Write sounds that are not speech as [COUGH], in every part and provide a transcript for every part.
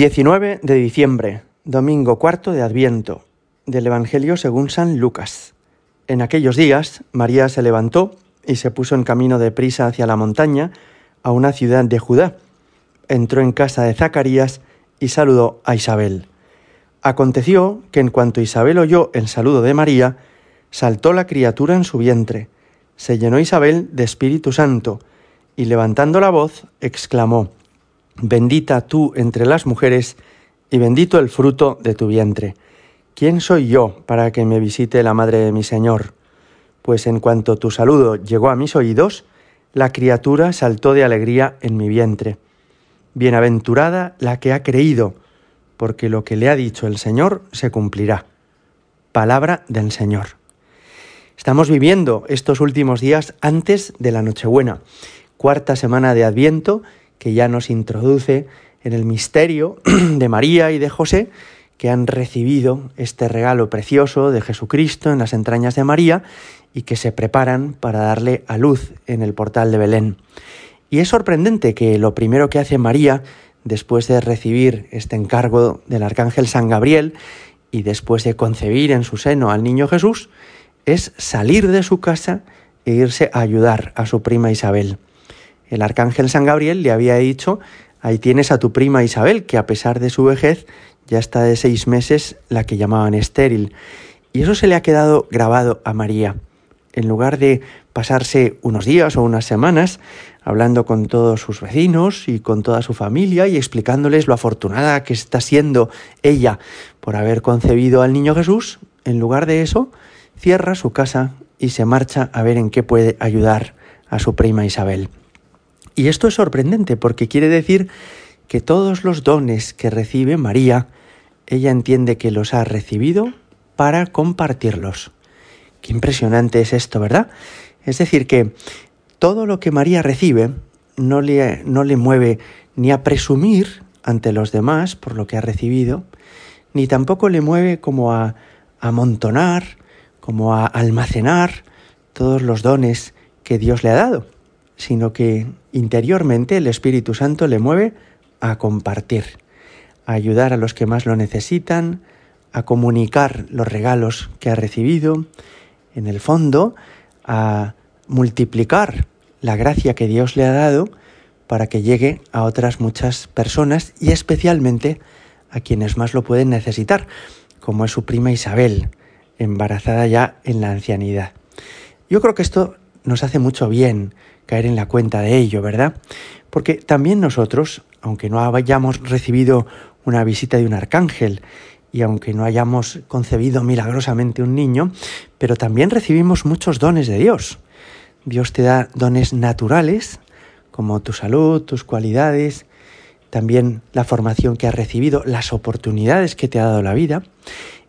19 de diciembre, domingo cuarto de Adviento, del Evangelio según San Lucas. En aquellos días, María se levantó y se puso en camino de prisa hacia la montaña, a una ciudad de Judá. Entró en casa de Zacarías y saludó a Isabel. Aconteció que en cuanto Isabel oyó el saludo de María, saltó la criatura en su vientre. Se llenó Isabel de Espíritu Santo y levantando la voz, exclamó, Bendita tú entre las mujeres, y bendito el fruto de tu vientre. ¿Quién soy yo para que me visite la madre de mi Señor? Pues en cuanto tu saludo llegó a mis oídos, la criatura saltó de alegría en mi vientre. Bienaventurada la que ha creído, porque lo que le ha dicho el Señor se cumplirá. Palabra del Señor. Estamos viviendo estos últimos días antes de la Nochebuena, cuarta semana de Adviento, que ya nos introduce en el misterio [CLEARS THROAT] de María y de José, que han recibido este regalo precioso de Jesucristo en las entrañas de María y que se preparan para darle a luz en el portal de Belén. Y es sorprendente que lo primero que hace María, después de recibir este encargo del arcángel San Gabriel y después de concebir en su seno al niño Jesús, es salir de su casa e irse a ayudar a su prima Isabel. El arcángel San Gabriel le había dicho, ahí tienes a tu prima Isabel, que a pesar de su vejez ya está de seis meses la que llamaban estéril. Y eso se le ha quedado grabado a María. En lugar de pasarse unos días o unas semanas hablando con todos sus vecinos y con toda su familia y explicándoles lo afortunada que está siendo ella por haber concebido al niño Jesús, en lugar de eso, cierra su casa y se marcha a ver en qué puede ayudar a su prima Isabel. Y esto es sorprendente porque quiere decir que todos los dones que recibe María, ella entiende que los ha recibido para compartirlos. Qué impresionante es esto, ¿verdad? Es decir, que todo lo que María recibe no le, no le mueve ni a presumir ante los demás por lo que ha recibido, ni tampoco le mueve como a amontonar, como a almacenar todos los dones que Dios le ha dado sino que interiormente el Espíritu Santo le mueve a compartir, a ayudar a los que más lo necesitan, a comunicar los regalos que ha recibido, en el fondo, a multiplicar la gracia que Dios le ha dado para que llegue a otras muchas personas y especialmente a quienes más lo pueden necesitar, como es su prima Isabel, embarazada ya en la ancianidad. Yo creo que esto nos hace mucho bien caer en la cuenta de ello, ¿verdad? Porque también nosotros, aunque no hayamos recibido una visita de un arcángel y aunque no hayamos concebido milagrosamente un niño, pero también recibimos muchos dones de Dios. Dios te da dones naturales, como tu salud, tus cualidades, también la formación que has recibido, las oportunidades que te ha dado la vida,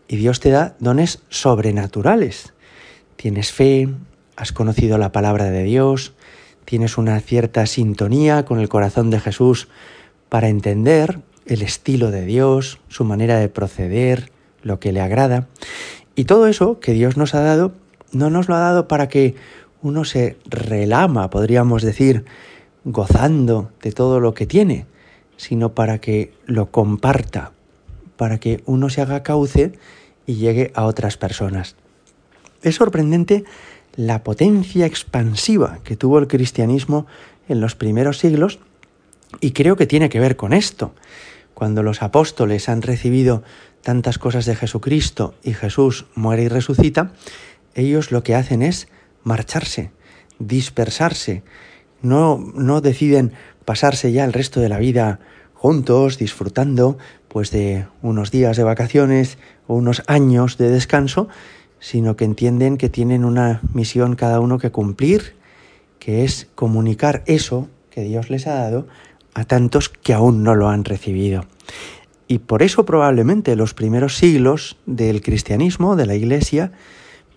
y Dios te da dones sobrenaturales. Tienes fe, has conocido la palabra de Dios, tienes una cierta sintonía con el corazón de Jesús para entender el estilo de Dios, su manera de proceder, lo que le agrada. Y todo eso que Dios nos ha dado, no nos lo ha dado para que uno se relama, podríamos decir, gozando de todo lo que tiene, sino para que lo comparta, para que uno se haga cauce y llegue a otras personas. Es sorprendente la potencia expansiva que tuvo el cristianismo en los primeros siglos y creo que tiene que ver con esto. Cuando los apóstoles han recibido tantas cosas de Jesucristo y Jesús muere y resucita, ellos lo que hacen es marcharse, dispersarse, no, no deciden pasarse ya el resto de la vida juntos, disfrutando pues de unos días de vacaciones o unos años de descanso, sino que entienden que tienen una misión cada uno que cumplir, que es comunicar eso que Dios les ha dado a tantos que aún no lo han recibido. Y por eso probablemente los primeros siglos del cristianismo, de la Iglesia,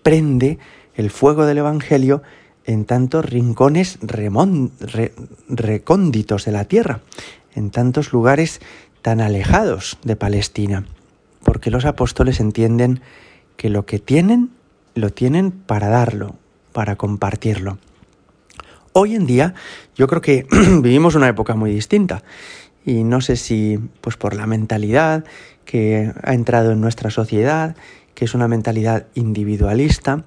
prende el fuego del Evangelio en tantos rincones recónditos de la tierra, en tantos lugares tan alejados de Palestina, porque los apóstoles entienden que lo que tienen, lo tienen para darlo, para compartirlo. Hoy en día yo creo que [CLEARS THROAT] vivimos una época muy distinta y no sé si pues por la mentalidad que ha entrado en nuestra sociedad, que es una mentalidad individualista,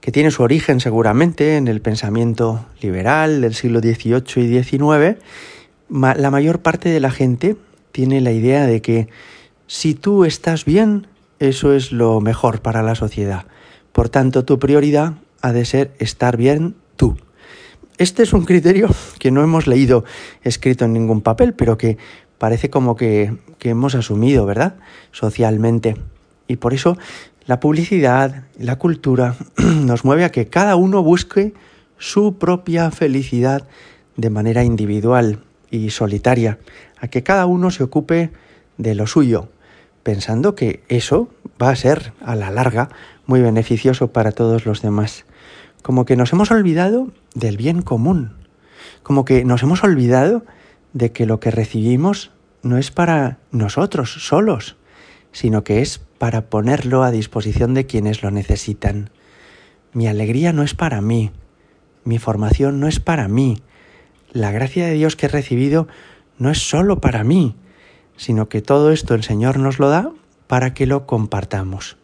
que tiene su origen seguramente en el pensamiento liberal del siglo XVIII y XIX, la mayor parte de la gente tiene la idea de que si tú estás bien, eso es lo mejor para la sociedad. Por tanto, tu prioridad ha de ser estar bien tú. Este es un criterio que no hemos leído escrito en ningún papel, pero que parece como que, hemos asumido, ¿verdad? Socialmente. Y por eso la publicidad, la cultura [CLEARS THROAT] nos mueve a que cada uno busque su propia felicidad de manera individual y solitaria, a que cada uno se ocupe de lo suyo, pensando que eso va a ser a la larga muy beneficioso para todos los demás. Como que nos hemos olvidado del bien común, como que nos hemos olvidado de que lo que recibimos no es para nosotros solos, sino que es para ponerlo a disposición de quienes lo necesitan. Mi alegría no es para mí, mi formación no es para mí, la gracia de Dios que he recibido no es solo para mí, sino que todo esto el Señor nos lo da para que lo compartamos.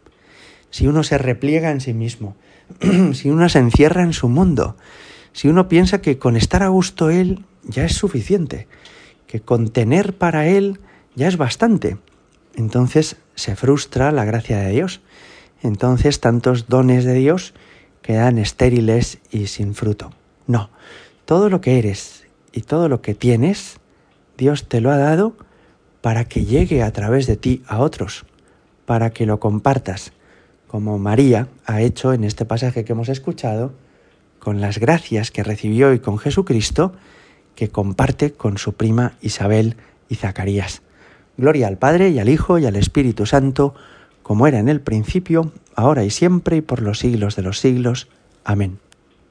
Si uno se repliega en sí mismo, [CLEARS THROAT] si uno se encierra en su mundo, si uno piensa que con estar a gusto Él ya es suficiente, que con tener para Él ya es bastante, entonces se frustra la gracia de Dios. Entonces tantos dones de Dios quedan estériles y sin fruto. No, todo lo que eres y todo lo que tienes, Dios te lo ha dado para que llegue a través de ti a otros, para que lo compartas, como María ha hecho en este pasaje que hemos escuchado, con las gracias que recibió y con Jesucristo, que comparte con su prima Isabel y Zacarías. Gloria al Padre y al Hijo y al Espíritu Santo, como era en el principio, ahora y siempre y por los siglos de los siglos. Amén.